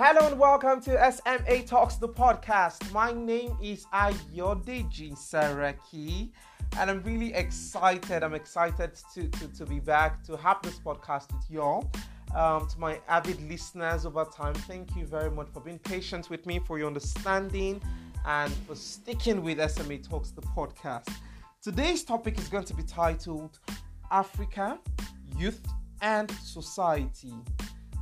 Hello and welcome to SMA Talks, the podcast. My name is Ayodeji Saraki, and I'm really excited. I'm excited to, to, to be back to have this podcast with y'all. Um, to my avid listeners over time, thank you very much for being patient with me, for your understanding, and for sticking with SMA Talks, the podcast. Today's topic is going to be titled Africa, Youth, and Society.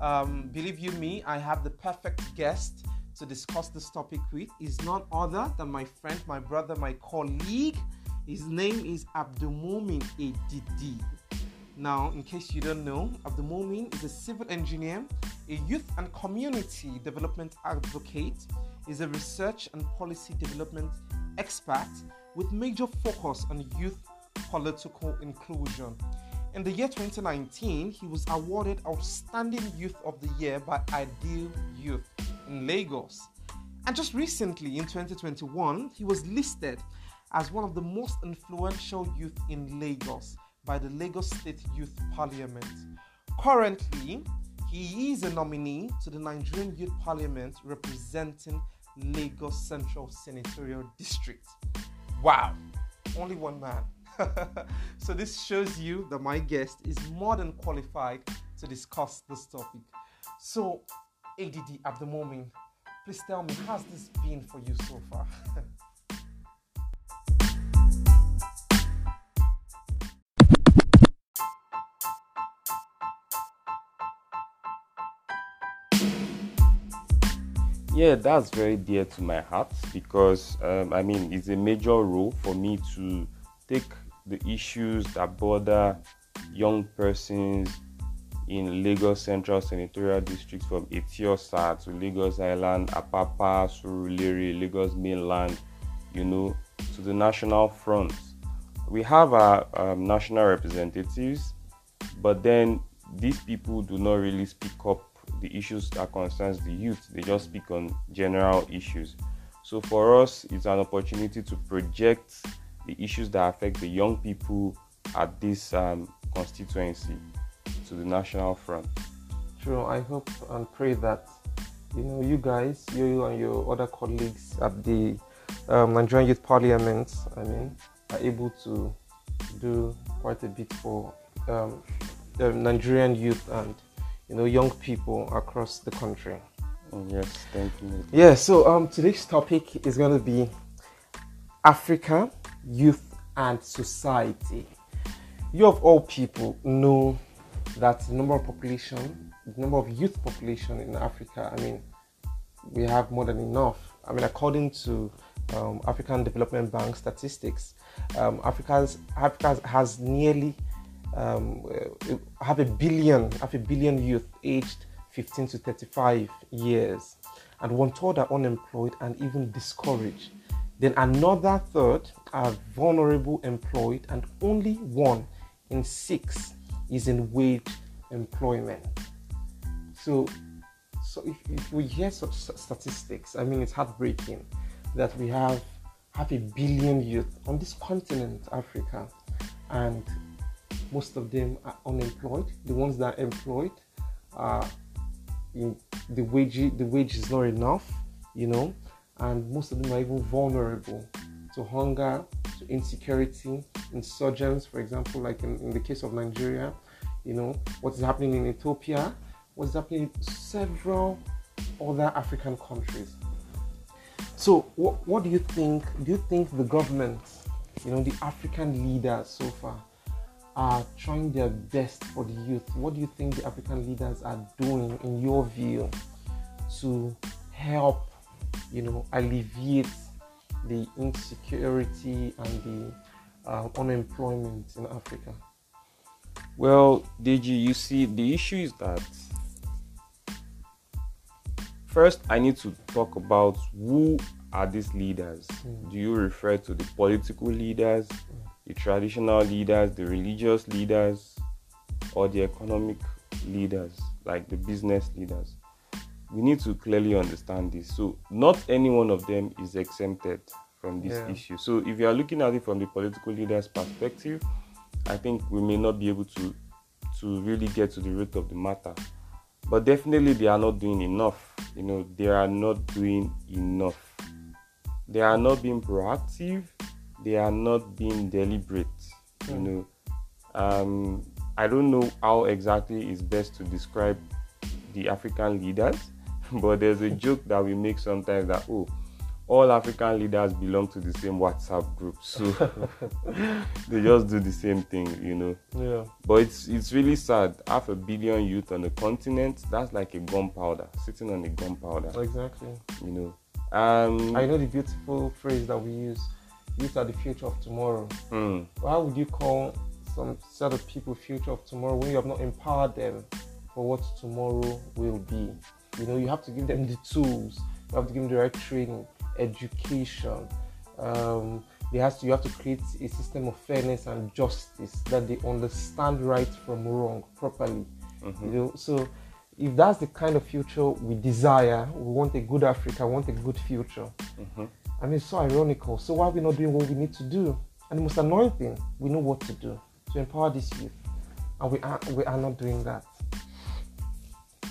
Um, believe you me, I have the perfect guest to discuss this topic with. Is none other than my friend, my brother, my colleague. His name is Abdulmumin Edidi. Now, in case you don't know, Abdulmumin is a civil engineer, a youth and community development advocate, is a research and policy development expert with major focus on youth political inclusion. In the year 2019, he was awarded Outstanding Youth of the Year by Ideal Youth in Lagos. And just recently, in 2021, he was listed as one of the most influential youth in Lagos by the Lagos State Youth Parliament. Currently, he is a nominee to the Nigerian Youth Parliament representing Lagos Central Senatorial District. Wow, only one man. so this shows you that my guest is more than qualified to discuss this topic. So, ADD at the moment, please tell me, how's this been for you so far? Yeah, that's very dear to my heart because um, I mean it's a major role for me to take the issues that bother young persons in Lagos Central Senatorial District from Etiosa to Lagos Island, Apapa, Surulere, Lagos Mainland, you know, to the national front. We have our um, national representatives, but then these people do not really speak up the issues that concerns the youth. They just speak on general issues. So for us, it's an opportunity to project the issues that affect the young people at this um, constituency to the national front. True. I hope and pray that you know you guys, you and your other colleagues at the um, Nigerian Youth Parliament, I mean, are able to do quite a bit for um, the Nigerian youth and you know young people across the country. Oh, yes, thank you. Yeah. So um, today's topic is going to be Africa, youth, and society. You of all people know that the number of population, the number of youth population in Africa, I mean, we have more than enough. I mean, according to um, African Development Bank statistics, um, Africa's, Africa has nearly um, have a billion, have a billion youth aged 15 to 35 years, and one third are unemployed and even discouraged. Then another third are vulnerable employed, and only one in six is in wage employment. So, so if, if we hear such statistics, I mean, it's heartbreaking that we have half a billion youth on this continent, Africa, and most of them are unemployed. The ones that are employed are in the wage the wage is not enough, you know, and most of them are even vulnerable to hunger, to insecurity, insurgents, for example, like in, in the case of Nigeria, you know, what is happening in Ethiopia, what's happening in several other African countries. So, what, what do you think? Do you think the government, you know, the African leaders so far, are trying their best for the youth? What do you think the African leaders are doing, in your view, to help, you know, alleviate the insecurity and the uh, unemployment in Africa? Well, Deji, you see, the issue is that first I need to talk about who are these leaders. Mm. Do you refer to the political leaders, mm. the traditional leaders, the religious leaders, or the economic leaders, like the business leaders? We need to clearly understand this. So, not any one of them is exempted from this yeah. issue. So, if you are looking at it from the political leaders' perspective, I think we may not be able to to really get to the root of the matter. But definitely they are not doing enough you know, they are not doing enough. They are not being proactive. They are not being deliberate. You Mm. know, um, I don't know how exactly is best to describe the African leaders, but there's a joke that we make sometimes that oh, all African leaders belong to the same WhatsApp group, so they just do the same thing, you know. Yeah. But it's it's really sad. Half a billion youth on the continent, that's like a gunpowder, sitting on a gunpowder, Exactly. you know. Um, I know the beautiful phrase that we use youth are the future of tomorrow. hmm, Why would you call some set of people future of tomorrow when you have not empowered them for what tomorrow will be? You know, you have to give them the tools, you have to give them the right training, education. Um, they has to, you have to create a system of fairness and justice that they understand right from wrong properly. You know, so if that's the kind of future we desire, we want a good Africa, we want a good future. I mean, it's so ironical. So why are we not doing what we need to do? And the most annoying thing, we know what to do to empower this youth, and we are we are not doing that.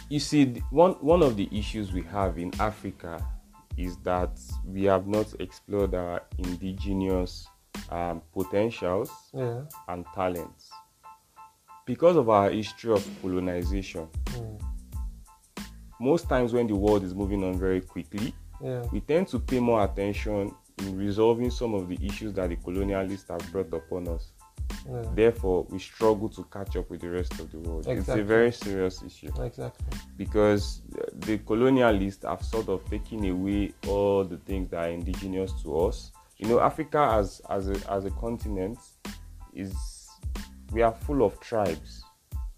You see, one one of the issues we have in Africa is that we have not explored our indigenous um, potentials Yeah. and talents because of our history of colonization. Mm. Most times, when the world is moving on very quickly, Yeah. we tend to pay more attention in resolving some of the issues that the colonialists have brought upon us. Therefore, we struggle to catch up with the rest of the world. It's a very serious issue Exactly. because uh, the colonialists have sort of taken away all the things that are indigenous to us. You know, Africa as as a, as a continent is we are full of tribes.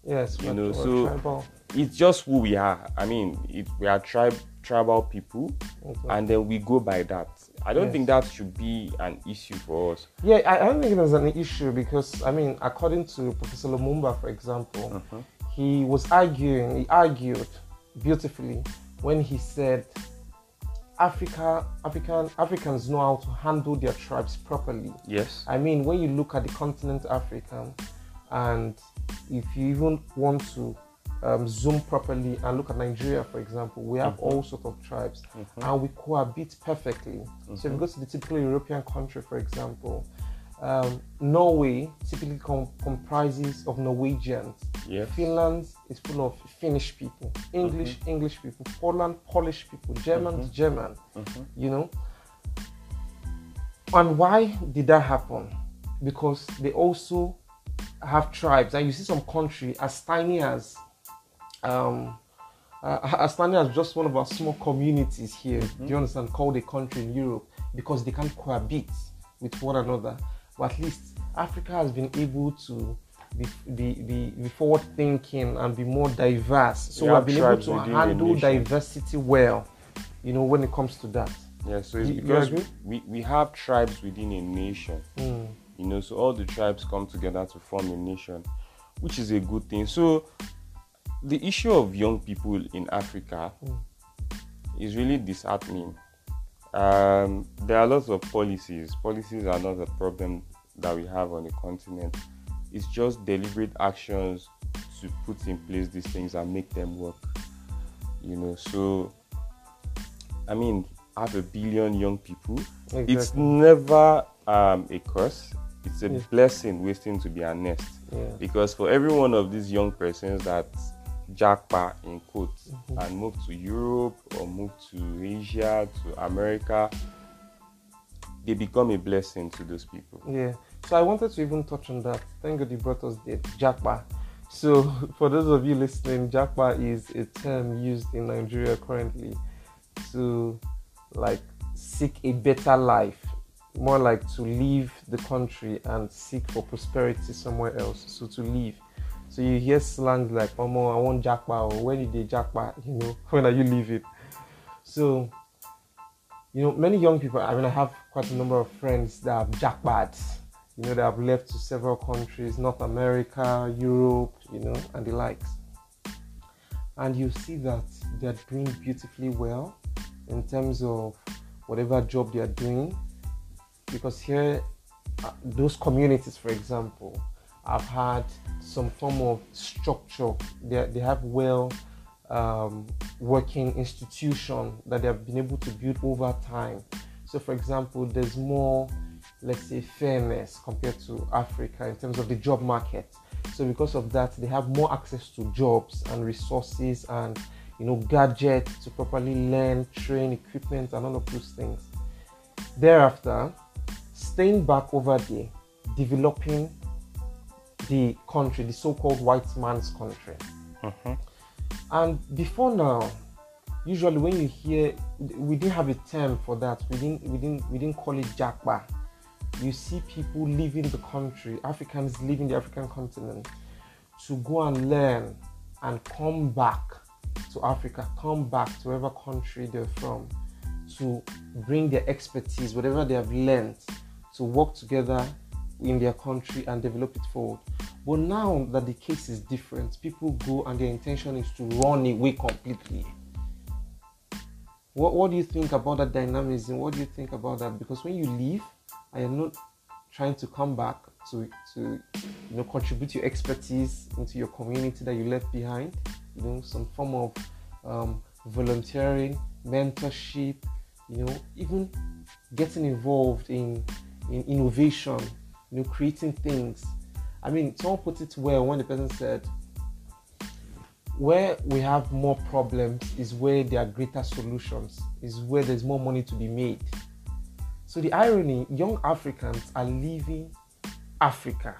Yes. You know, so- tribal. It's just who we are. I mean, it, we are tribe tribal people, Exactly. and then we go by that. I don't Yes. think that should be an issue for us. Yeah, I, I don't think there's an issue because I mean, according to Professor Lumumba, for example, Uh-huh. he was arguing. He argued beautifully when he said, "Africa, African Africans know how to handle their tribes properly." Yes. I mean, when you look at the continent Africa, and if you even want to um, zoom properly and look at Nigeria, for example, we have mm-hmm. all sorts of tribes, mm-hmm. and we cohabit perfectly. So if you mm-hmm. go to the typical European country, for example, um, Norway typically com- comprises of Norwegians. Yes. Finland is full of Finnish people, English English people, Poland Polish people, German German. You know, and why did that happen? Because they also have tribes, and you see some country as tiny as um, uh, tiny as just one of our small communities here. Do you understand? Called a country in Europe because they can cohabit with one another. But at least Africa has been able to be, be, be, be forward thinking and be more diverse. So We we have have been able to handle diversity well. You know, when it comes to that. Yeah, so it's You- you because agree? we, we have tribes within a nation. Mm. You know, so all the tribes come together to form a nation, which is a good thing. So the issue of young people in Africa is really disheartening. Um, there are lots of policies. Policies are not a problem that we have on the continent. It's just deliberate actions to put in place these things and make them work. You know, so I mean, half a billion young people. It's never um, a curse. It's a Yeah. blessing waiting to be a nest. Yeah. Because for every one of these young persons that jackpot in quotes Mm-hmm. and move to Europe or move to Asia, to America, they become a blessing to those people. Yeah. So I wanted to even touch on that. Thank God you brought us. Japa. So for those of you listening, Japa is a term used in Nigeria currently to like seek a better life. More like to leave the country and seek for prosperity somewhere else. So to leave. So you hear slangs like Momo, I want Japa or when you did Japa, you know, when are you leaving? So you know, many young people, I mean, I have quite a number of friends that have jackpots, you know, that have left to several countries, North America, Europe, you know, and the likes. And you see that they're doing beautifully well in terms of whatever job they are doing. Because here, uh, those communities, for example, have had some form of structure. They, they have well um, working institution that they have been able to build over time. So, for example, there's more, let's say, fairness compared to Africa in terms of the job market. So, because of that, they have more access to jobs and resources and you know gadgets to properly learn, train, equipment, and all of those things. Thereafter, staying back over there, developing the country, the so-called white man's country. Mhm. And before now, usually when you hear, we didn't have a term for that. We didn't, we didn't, we didn't call it japa. You see people leaving the country, Africans leaving the African continent, to go and learn and come back to Africa, come back to whatever country they're from, to bring their expertise, whatever they have learned, to work together in their country and develop it forward. But now that the case is different, people go and their intention is to run away completely. What, what do you think about that dynamism? What do you think about that? Because when you leave and you're not trying to come back to, to you know contribute your expertise into your community that you left behind, you know, some form of um, volunteering, mentorship, you know, even getting involved in, in innovation, you know, creating things. I mean, someone put it well when the person said, where we have more problems is where there are greater solutions, is where there's more money to be made. So the irony, young Africans are leaving Africa.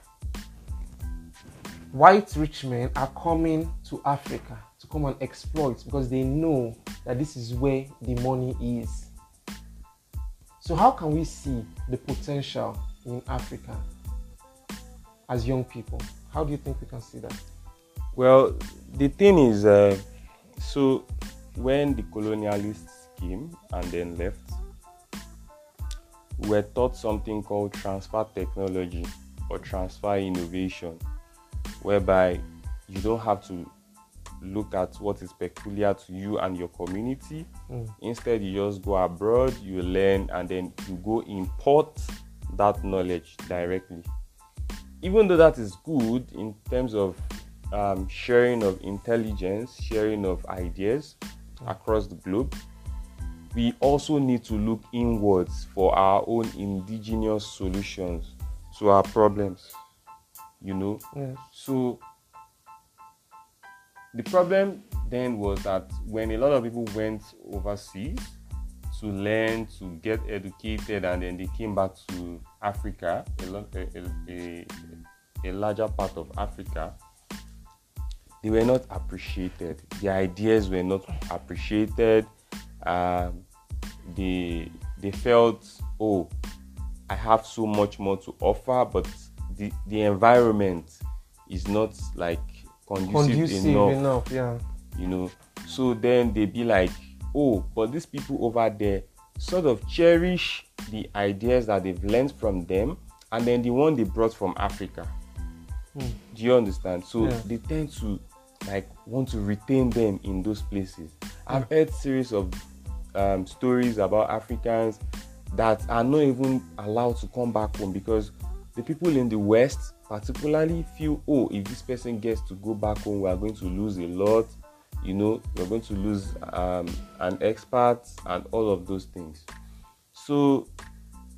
White rich men are coming to Africa to come and exploit because they know that this is where the money is. So how can we see the potential in Africa as young people? How do you think we can see that? Well, the thing is, uh, so when the colonialists came and then left, we were taught something called transfer technology or transfer innovation, whereby you don't have to look at what is peculiar to you and your community. Mm. Instead, you just go abroad, you learn, and then you go import that knowledge directly. Even though that is good in terms of um, sharing of intelligence, sharing of ideas across the globe, we also need to look inwards for our own indigenous solutions to our problems. You know, Yes. so the problem then was that when a lot of people went overseas to learn, to get educated, and then they came back to Africa, a, a, a, a larger part of Africa, they were not appreciated. The ideas were not appreciated. Um, they they felt, oh, I have so much more to offer, but the the environment is not like conducive, Conducive enough, enough, yeah. you know. So then they be like, oh, but these people over there sort of cherish the ideas that they've learned from them, and then the one they brought from Africa. Hmm. Do you understand? So Yeah. they tend to like want to retain them in those places. I've heard series of um, stories about Africans that are not even allowed to come back home because the people in the West particularly feel, oh, if this person gets to go back home, we are going to lose a lot. You know, we're going to lose um, an expert and all of those things. So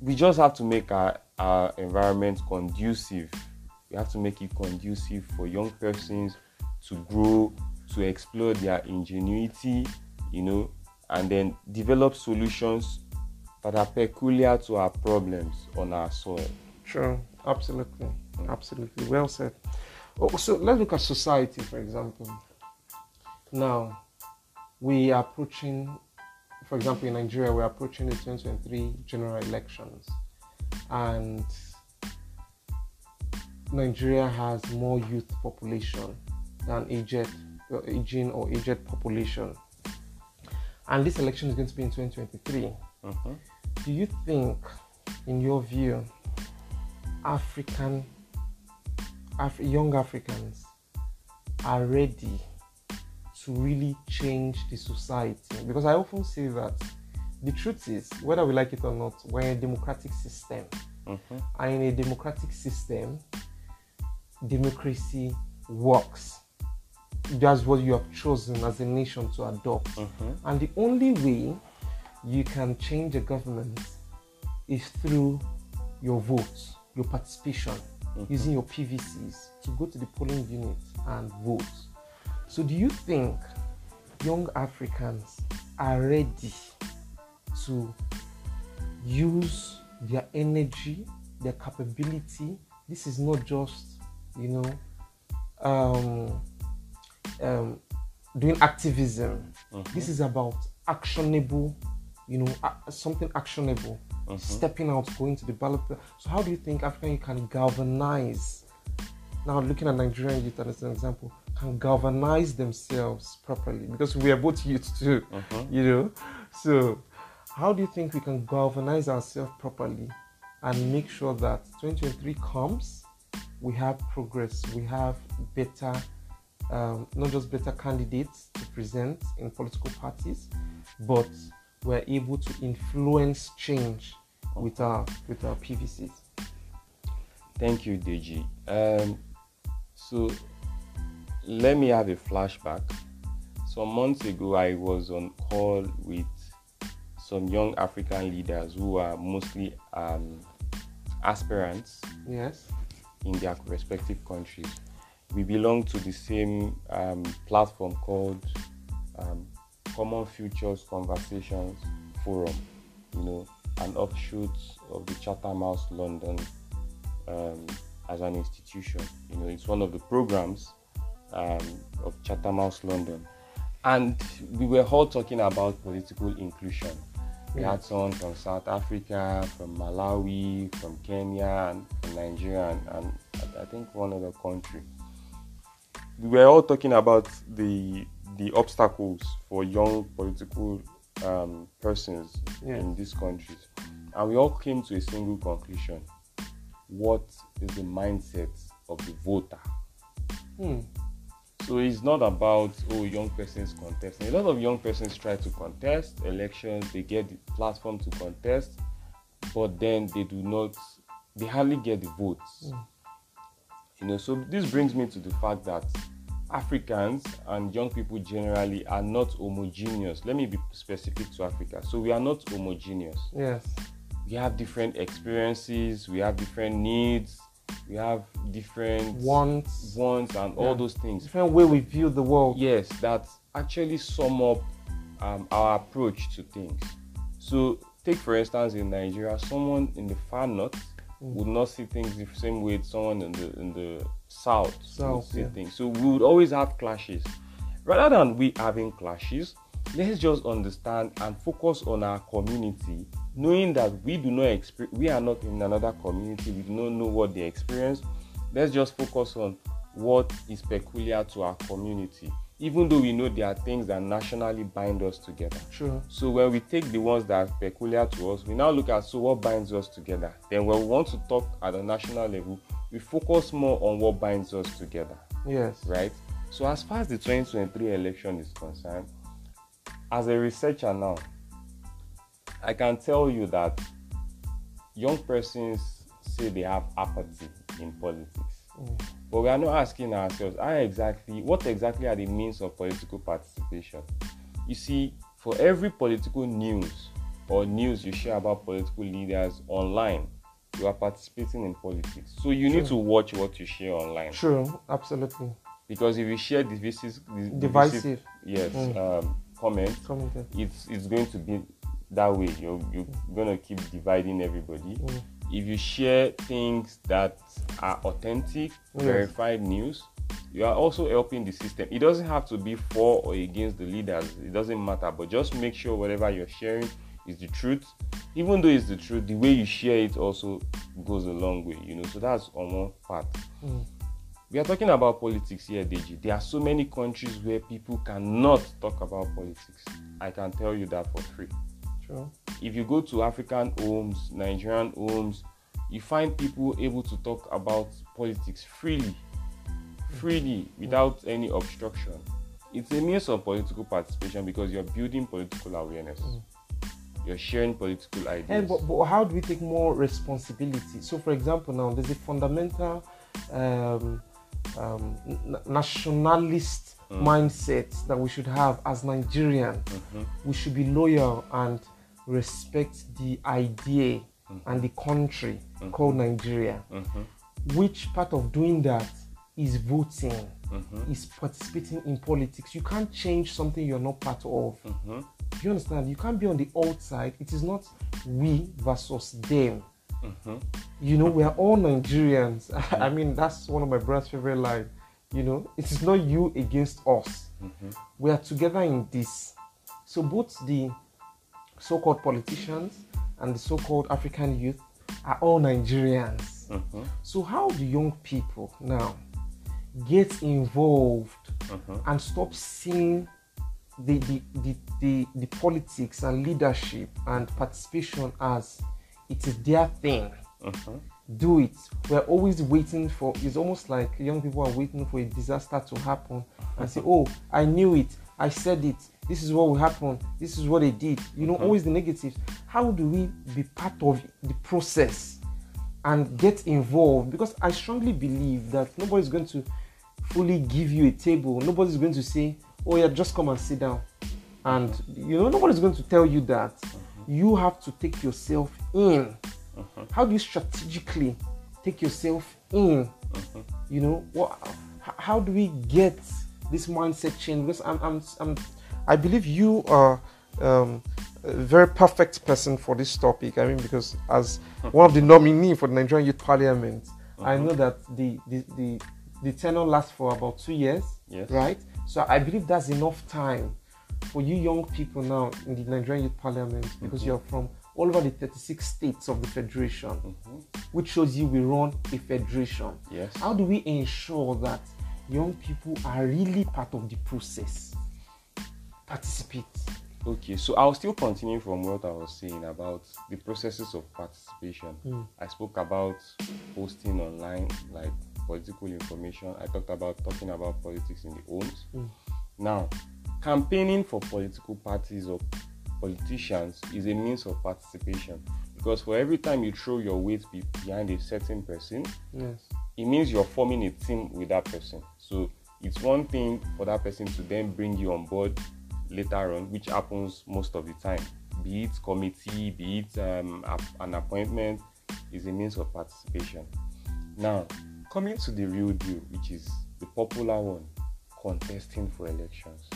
we just have to make our, our environment conducive. We have to make it conducive for young persons to grow, to explore their ingenuity, you know, and then develop solutions that are peculiar to our problems on our soil. Sure, absolutely, absolutely. Well said. Oh, so let's look at society, for example. Now, we are approaching, for example, in Nigeria, we're approaching the 2023 general elections, and Nigeria has more youth population than aged, uh, aging or aged population, and this election is going to be in 2023 Mhm. do you think, in your view, African, Af- young Africans are ready to really change the society? Because I often say that the truth is, whether we like it or not, we're in a democratic system. Mhm. And in a democratic system, democracy works. that's what you have chosen as a nation to adopt. Mm-hmm. And the only way you can change a government is through your votes, your participation, using your PVCs to go to the polling unit and vote. So, do you think young Africans are ready to use their energy, their capability? This is not just, you know, um, um, doing activism. This is about actionable, you know, a- something actionable. Stepping out, going to the ballot. So, how do you think African you can galvanize? Now, looking at Nigerian youth as an example, can galvanize themselves properly because we are both youth too, you know. So, how do you think we can galvanize ourselves properly and make sure that 2023 comes, we have progress, we have better, um, not just better candidates to present in political parties, but we're able to influence change with our with our PVCs. Thank you, Deji. Um, so let me have a flashback. Some months ago, I was on call with some young African leaders who are mostly um, aspirants Yes. in their respective countries. We belong to the same um, platform called um, Common Futures Conversations Forum, you know, an offshoot of the Chatham House London um, as an institution. You know, it's one of the programs um, of Chatham House London. And we were all talking about political inclusion. We had someone from South Africa, from Malawi, from Kenya, and from Nigeria, and, and I- think one other country. We were all talking about the the obstacles for young political um, persons Yeah. in these countries, and we all came to a single conclusion: what is the mindset of the voter? Hmm. So it's not about oh young persons contesting. A lot of young persons try to contest elections, they get the platform to contest, but then they do not they hardly get the votes. You know, so this brings me to the fact that Africans and young people generally are not homogeneous. Let me be specific to Africa. So we are not homogeneous Yes. We have different experiences, we have different needs, we have different Wants. wants and all those things. Different way we view the world. Yes, that actually sum up um, our approach to things. So, take for instance in Nigeria, someone in the far north Mm. would not see things the same way someone in the in the south, would see yeah. things. So we would always have clashes. Rather than we having clashes, let's just understand and focus on our community, knowing that we do not experience, we are not in another community, we do not know what they experience. Let's just focus on what is peculiar to our community, even though we know there are things that nationally bind us together. True. So when we take the ones that are peculiar to us, we now look at so what binds us together. Then when we want to talk at a national level, we focus more on what binds us together, Yes. right? So as far as the 2023 election is concerned, as a researcher now, I can tell you that young persons say they have apathy in politics. But we are not asking ourselves, how exactly, what exactly are the means of political participation? You see, for every political news or news you share about political leaders online, you are participating in politics. So you need to watch what you share online True. Absolutely. because if you share divisive, divisive Divisive. yes, um, Commented. it's it's going to be that way. You're you're gonna keep dividing everybody. Mm. If you share things that are authentic, Yes. verified news, you are also helping the system. It doesn't have to be for or against the leaders. It doesn't matter. But just make sure whatever you're sharing is the truth. Even though it's the truth, the way you share it also goes a long way. You know. So that's on one part. Mm. We are talking about politics here, Deji. There are so many countries where people cannot talk about politics. I can tell you that for free. True. If you go to African homes, Nigerian homes, you find people able to talk about politics freely, freely, without any obstruction. It's a means of political participation because you're building political awareness. You're sharing political ideas. And but, but how do we take more responsibility? So, for example, now there's a fundamental um, um, n- nationalist mm. mindset that we should have as Nigerians. Mm-hmm. We should be loyal and respect the idea mm-hmm. and the country mm-hmm. called Nigeria. Which part of doing that is voting, is participating in politics. You can't change something you're not part of. You understand? You can't be on the outside. It is not we versus them. Mm-hmm. You know, we are all Nigerians. I mean, that's one of my brother's favorite lines. You know, it is not you against us. Mm-hmm. We are together in this. So both the so-called politicians and the so-called African youth are all Nigerians. Mm-hmm. So how do young people now get involved and stop seeing the, the, the, the, the politics and leadership and participation as it is their thing? Mm-hmm. Do it. We're always waiting for it's almost like young people are waiting for a disaster to happen and mm-hmm. say, Oh, I knew it, I said it, this is what will happen, this is what they did. You know, mm-hmm. always the negatives. How do we be part of the process and get involved? Because I strongly believe that nobody's going to fully give you a table. Nobody's going to say, "Oh yeah, just come and sit down," and you know nobody's going to tell you that. You have to take yourself in. Uh-huh. How do you strategically take yourself in? Uh-huh. You know what? How do we get this mindset change? Because I'm, I'm, I'm I believe you are um, a very perfect person for this topic. I mean, because as one of the nominee for the Nigerian Youth Parliament, I uh-huh. know that the the, the the tenure lasts for about two years, Yes. right? So I believe that's enough time for you young people now in the Nigerian Youth Parliament because mm-hmm. you're from all over the 36 states of the federation, mm-hmm. which shows you we run a federation. Yes. How do we ensure that young people are really part of the process? Participate. Okay, so I'll still continue from what I was saying about the processes of participation. Hmm. I spoke about posting online, like political information. I talked about talking about politics in the homes. Hmm. Now, campaigning for political parties or politicians is a means of participation because for every time you throw your weight behind a certain person, Yes. it means you're forming a team with that person. So it's one thing for that person to then bring you on board later on, which happens most of the time. Be it committee, be it um, an appointment, is a means of participation. Now, coming to the real deal, which is the popular one, contesting for elections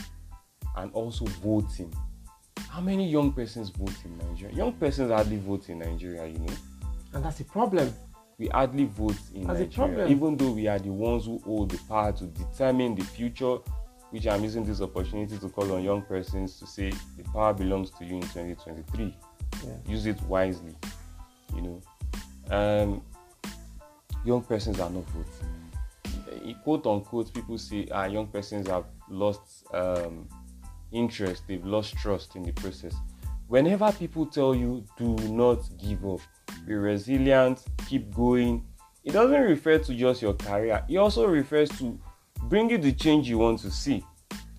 and also voting. How many young persons vote in Nigeria? Young persons hardly vote in Nigeria, you know And that's a problem. we hardly vote in That's a Nigeria, problem. even though we are the ones who hold the power to determine the future. Which I'm using this opportunity to call on young persons to say the power belongs to you in 2023. Yeah. Use it wisely, you know. Um, young persons are not voting. Quote unquote, people say ah, young persons have lost um, interest, they've lost trust in the process. Whenever people tell you do not give up, be resilient, keep going, it doesn't refer to just your career, it also refers to bringing the change you want to see.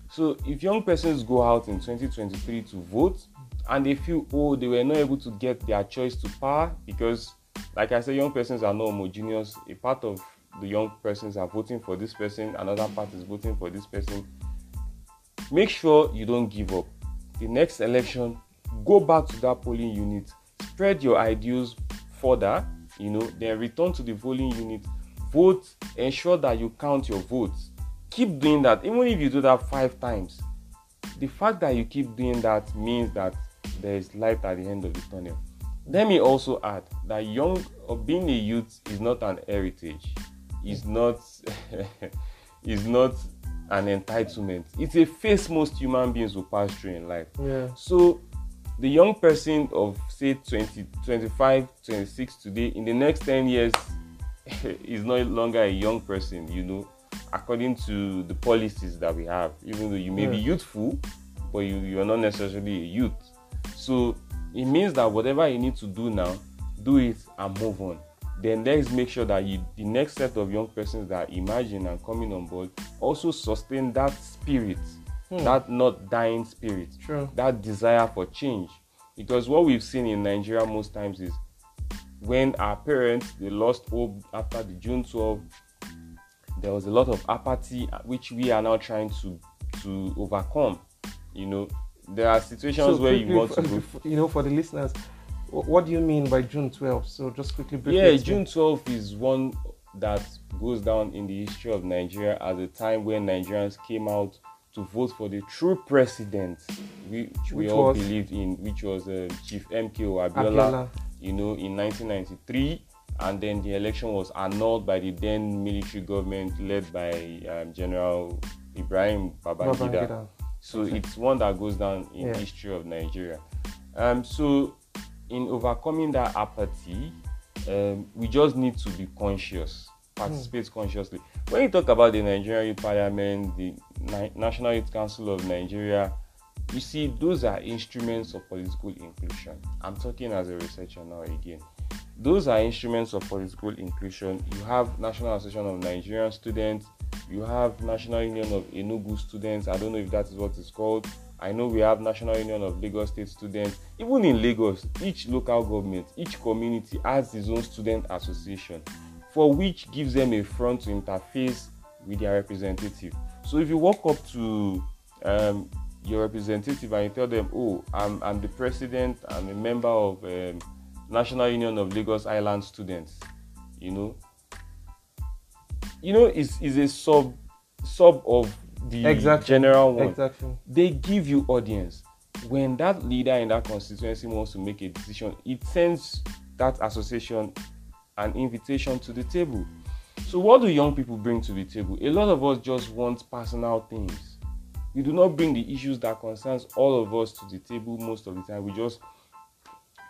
So if young persons go out in 2023 to vote and they feel oh they were not able to get their choice to power because like I said young persons are not homogeneous. A part of the young persons are voting for this person, another part is voting for this person. Make sure you don't give up. The next election, go back to that polling unit, spread your ideas further, you know, then return to the polling unit, vote, ensure that you count your votes. Keep doing that, even if you do that five times. The fact that you keep doing that means that there is light at the end of the tunnel. Let me also add that young or being a youth is not an heritage. Is not is not an entitlement. It's a phase most human beings will pass through in life. Yeah. So the young person of say 20, 25, 26 today, in the next 10 years, is no longer a young person, you know, according to the policies that we have. Even though you may be youthful, but you, you are not necessarily a youth. So it means that whatever you need to do now, do it and move on. Then let's make sure that you, the next set of young persons that imagine and coming on board also sustain that spirit, that not dying spirit, True. that desire for change. Because what we've seen in Nigeria most times is when our parents they lost hope after the June 12, there was a lot of apathy, uh, which we are now trying to to overcome. You know, there are situations So where you want to go. you know, for the listeners, what do you mean by June 12th? So just quickly, briefly Yeah. June 12th is one that goes down in the history of Nigeria as a time when Nigerians came out to vote for the true president, which we all was? believed in, which was uh, Chief MKO Abiola, Abiola. you know, in 1993. And then the election was annulled by the then military government led by um, General Ibrahim Babangida. Babangida. So it's one that goes down in Yeah. history of Nigeria. Um, so in overcoming that apathy, um, we just need to be conscious, participate consciously. When you talk about the Nigerian Youth Parliament, the Ni- National Youth Council of Nigeria, you see, those are instruments of political inclusion. I'm talking as a researcher now again. Those are instruments of political inclusion. You have National Association of Nigerian Students, you have National Union of Enugu Students. I don't know if that is what it's called. I know we have National Union of Lagos State Students. Even in Lagos, each local government, each community has its own student association, for which gives them a front to interface with their representative. So if you walk up to um, your representative and you tell them, "Oh, I'm, I'm the president. I'm a member of um, National Union of Lagos Island Students," you know, you know, it's, is a sub sub of the Exactly. general one. Exactly. they give you audience. When that leader in that constituency wants to make a decision it sends that association an invitation to the table. So what do young people bring to the table? A lot of us just want personal things. We do not bring the issues that concerns all of us to the table most of the time. We just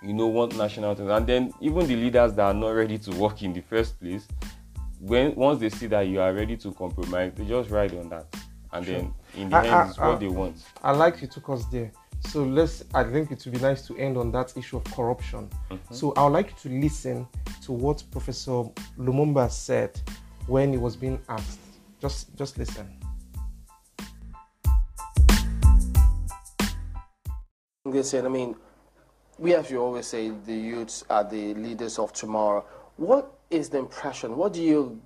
you know want national things. And then even the leaders that are not ready to work in the first place when once they see that you are ready to compromise they just ride on that and then in the I- end I- it's what I- they want I like you took us there. So let's. I think it would be nice to end on that issue of corruption. Mm-hmm. So I would like you to listen to what Professor Lumumba said when he was being asked. Just, just listen. Listen, I mean, we as you always say, the youths are the leaders of tomorrow. What is the impression? What do you,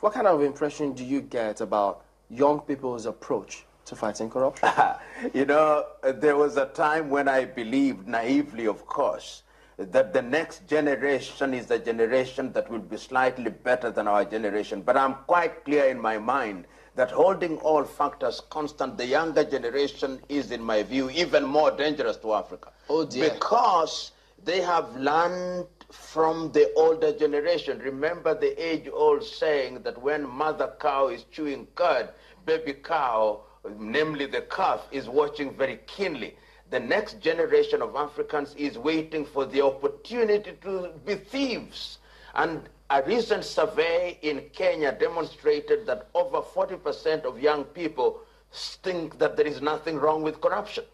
what kind of impression do you get about young people's approach to fighting corruption? you know, there was a time when I believed naively, of course, that the next generation is the generation that will be slightly better than our generation. But I'm quite clear in my mind that holding all factors constant, the younger generation is, in my view, even more dangerous to Africa. Oh, dear. Because they have learned from the older generation. Remember the age-old saying that when mother cow is chewing cud, baby cow, namely the calf, is watching very keenly. The next generation of Africans is waiting for the opportunity to be thieves. And a recent survey in Kenya demonstrated that over 40% of young people think that there is nothing wrong with corruption.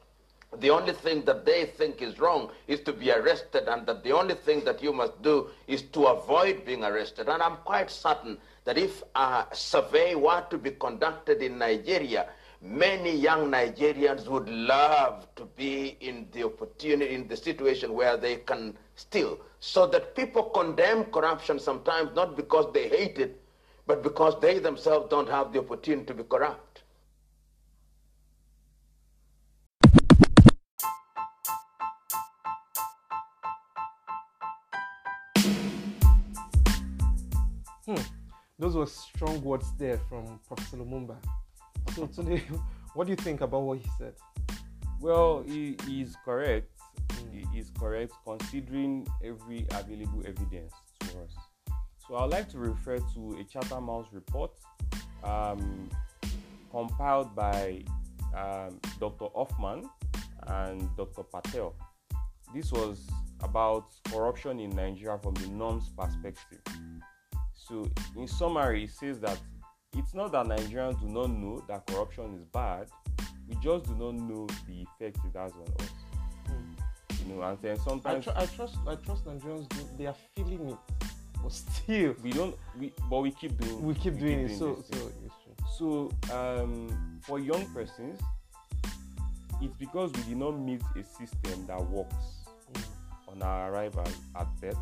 The only thing that they think is wrong is to be arrested, and that the only thing that you must do is to avoid being arrested. And I'm quite certain that if a survey were to be conducted in Nigeria, many young Nigerians would love to be in the opportunity, in the situation where they can steal. So that people condemn corruption sometimes not because they hate it, but because they themselves don't have the opportunity to be corrupt. Those were strong words there from Professor Lumumba. So, Tunde, what do you think about what he said? Well, he he is correct. He is correct considering every available evidence to us. So I'd like to refer to a Chatham House report um, compiled by um, Dr. Hoffmann and Dr. Patel. This was about corruption in Nigeria from the norms perspective. So, in summary, it says that it's not that Nigerians do not know that corruption is bad, we just do not know the effect it has on us. You know, and then I, sometimes tr- I trust. I trust Nigerians. Do, they are feeling it, but still, we don't, we, but we keep doing, we keep doing it. So, so thing. it's true. So, um, for young persons, it's because we did not meet a system that works on our arrival at birth.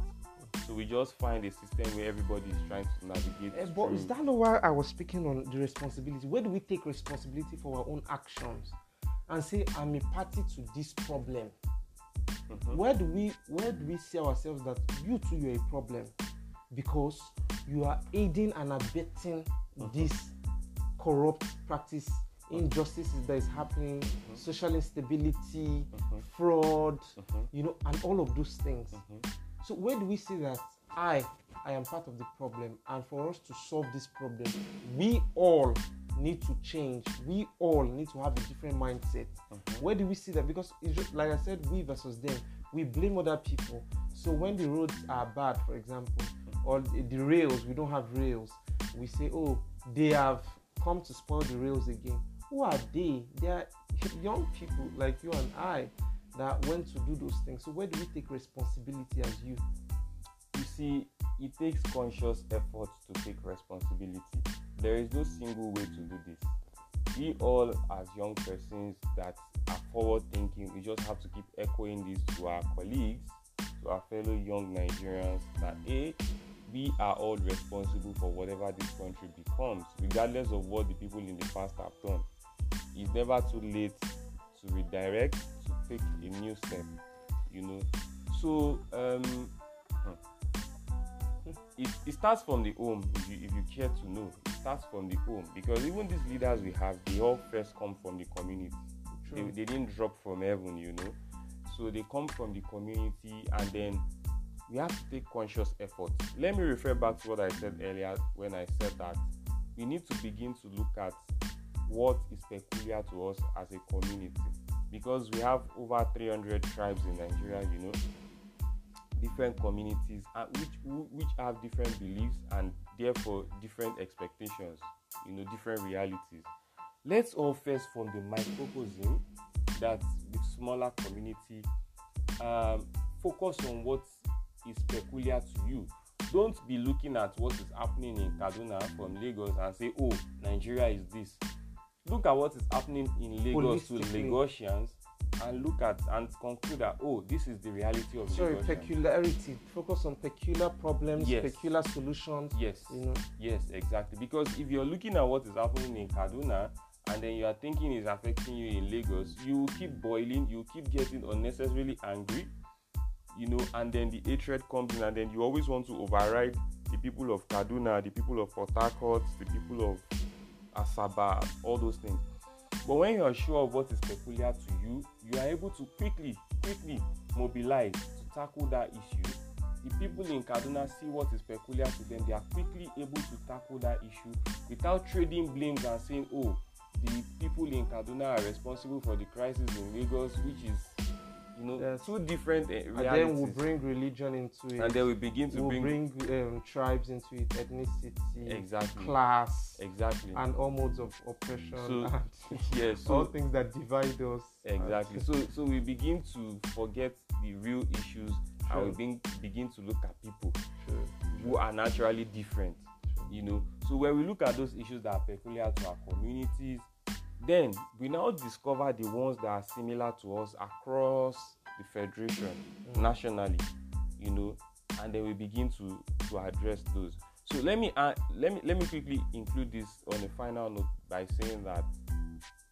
So we just find a system where everybody is trying to navigate. Eh, but is that not why I was speaking on the responsibility? Where do we take responsibility for our own actions and say I'm a party to this problem? Mhm. Where do we where do we see ourselves that you too you're a problem because you are aiding and abetting mm-hmm. this corrupt practice, mm-hmm. injustices that is happening, mm-hmm. social instability, fraud, you know, and all of those things. So where do we see that I I am part of the problem and for us to solve this problem, we all need to change. We all need to have a different mindset. Where do we see that? Because it's just, like I said, we versus them. We blame other people. So when the roads are bad, for example, or the the rails, we don't have rails. We say, oh, they have come to spoil the rails again. Who are they? They are young people like you and I that went to do those things. So where do we take responsibility as youth? You see, it takes conscious effort to take responsibility. There is no single way to do this. We all, as young persons that are forward thinking, we just have to keep echoing this to our colleagues, to our fellow young Nigerians that A, we are all responsible for whatever this country becomes, regardless of what the people in the past have done. It's never too late to redirect, to take a new step, you know. So, um, it, it starts from the home if you, if you care to know. It starts from the home because even these leaders we have they all first come from the community. They, they didn't drop from heaven you know. So they come from the community and then we have to take conscious effort. Let me refer back to what i said earlier when i said that we need to begin to look at what is peculiar to us as a community. Because we have over 300 tribes in nigeria you know different communities and which which have different beliefs and therefore different expectations you know different realities. Let's all first from the microcosm that the smaller community um, focus on what is peculiar to you. Don't be looking at what is happening in kaduna from lagos and say oh nigeria is this look at what is happening in lagos to lagosians and look at and conclude that oh this is the reality of Sorry, Lagosians. peculiarity. Focus on peculiar problems, Yes. peculiar solutions. yes You know, yes exactly because if you're looking at what is happening in kaduna and then you are thinking it's affecting you in lagos you will keep boiling you keep getting unnecessarily angry you know and then the hatred comes in and then you always want to override the people of kaduna the people of port harcourt the people of asaba all those things. But when you are sure of what is peculiar to you you are able to quickly quickly mobilize to tackle that issue. The people in kaduna see what is peculiar to them they are quickly able to tackle that issue without trading blames and saying oh the people in kaduna are responsible for the crisis in lagos which is you know two different uh, and then we'll bring religion into it. and then we begin to we'll bring, bring, um, tribes into it, ethnicity, Exactly. class, exactly and all modes of oppression, So- and yes all things that divide us. exactly so so we begin to forget the real issues and we begin, begin to look at people who are naturally different you know so when we look at those issues that are peculiar to our communities then we now discover the ones that are similar to us across the federation nationally you know and then we begin to to address those. So let me uh, let me let me quickly include this on a final note by saying that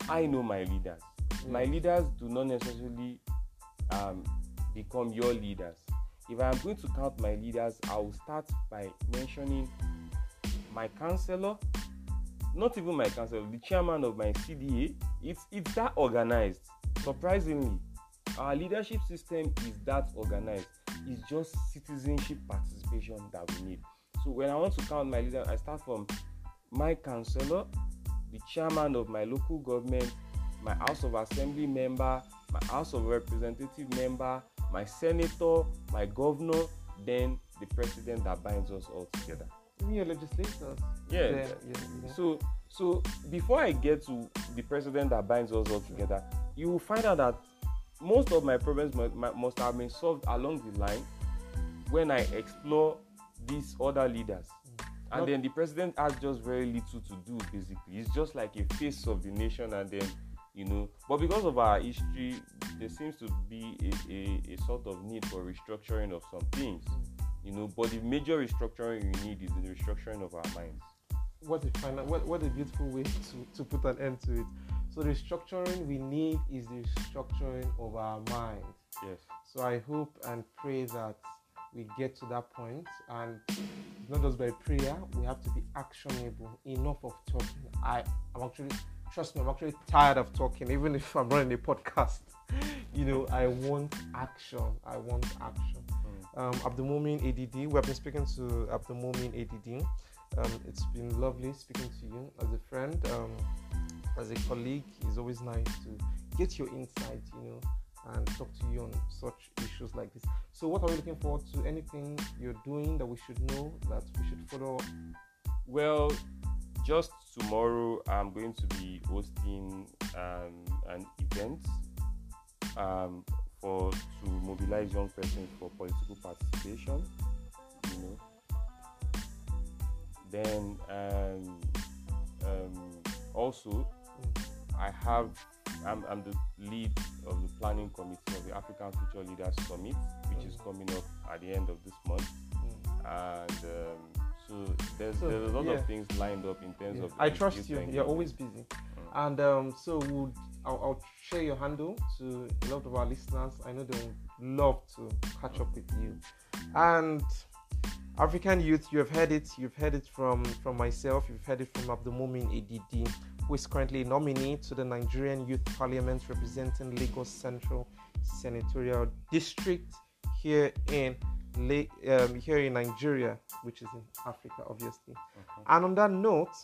i know my leaders. My leaders do not necessarily um, become your leaders. If i am going to count my leaders i will start by mentioning my counselor not even my counselor the chairman of my cda it's it's that organized. Surprisingly our leadership system is that organized. It's just citizenship participation that we need. So when i want to count my leader, i start from my counselor the chairman of my local government my house of assembly member my house of representative member my senator my governor then the president that binds us all together Even your legislators. Yeah, Yeah, yeah. yeah, so so before i get to the president that binds us all together you will find out that most of my problems mu- mu- must have been solved along the line when i explore these other leaders. Mm. And Not- then the president has just very little to do basically. He's just like a face of the nation and then you know but because of our history there seems to be a, a, a sort of need for restructuring of some things mm. You know, but the major restructuring we need is the restructuring of our minds. What a final, what, what a beautiful way to, to put an end to it. So the restructuring we need is the restructuring of our mind. Yes. So I hope and pray that we get to that point and not just by prayer, we have to be actionable. Enough of talking. I, I am actually trust me, I'm actually tired of talking, even if I'm running a podcast. you know, I want action. I want action. Um, Abdulmumin ADD, we have been speaking to Abdulmumin ADD. Um, it's been lovely speaking to you as a friend, um, as a colleague. It's always nice to get your insight, you know, and talk to you on such issues like this. So, what are we looking forward to? Anything you're doing that we should know that we should follow? Well, just tomorrow, I'm going to be hosting um, an event um, for to mobilize young persons for political participation. You know. Then um, um, also, I have I'm, I'm the lead of the planning committee of the African Future Leaders Summit, which is coming up at the end of this month. And um, so there's, So, there's a lot yeah. of things lined up in terms Yeah. of. I trust you. You're always busy. And um, so we'll, I'll, I'll share your handle to a lot of our listeners. I know they would love to catch up with you. And African youth, you have heard it. You've heard it from, from myself. You've heard it from Abdulmumin ADD, who is currently nominee to the Nigerian Youth Parliament representing Lagos Central Senatorial District here in um, here in Nigeria, which is in Africa, obviously. And on that note,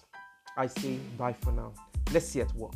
I say bye for now. Let's see at work.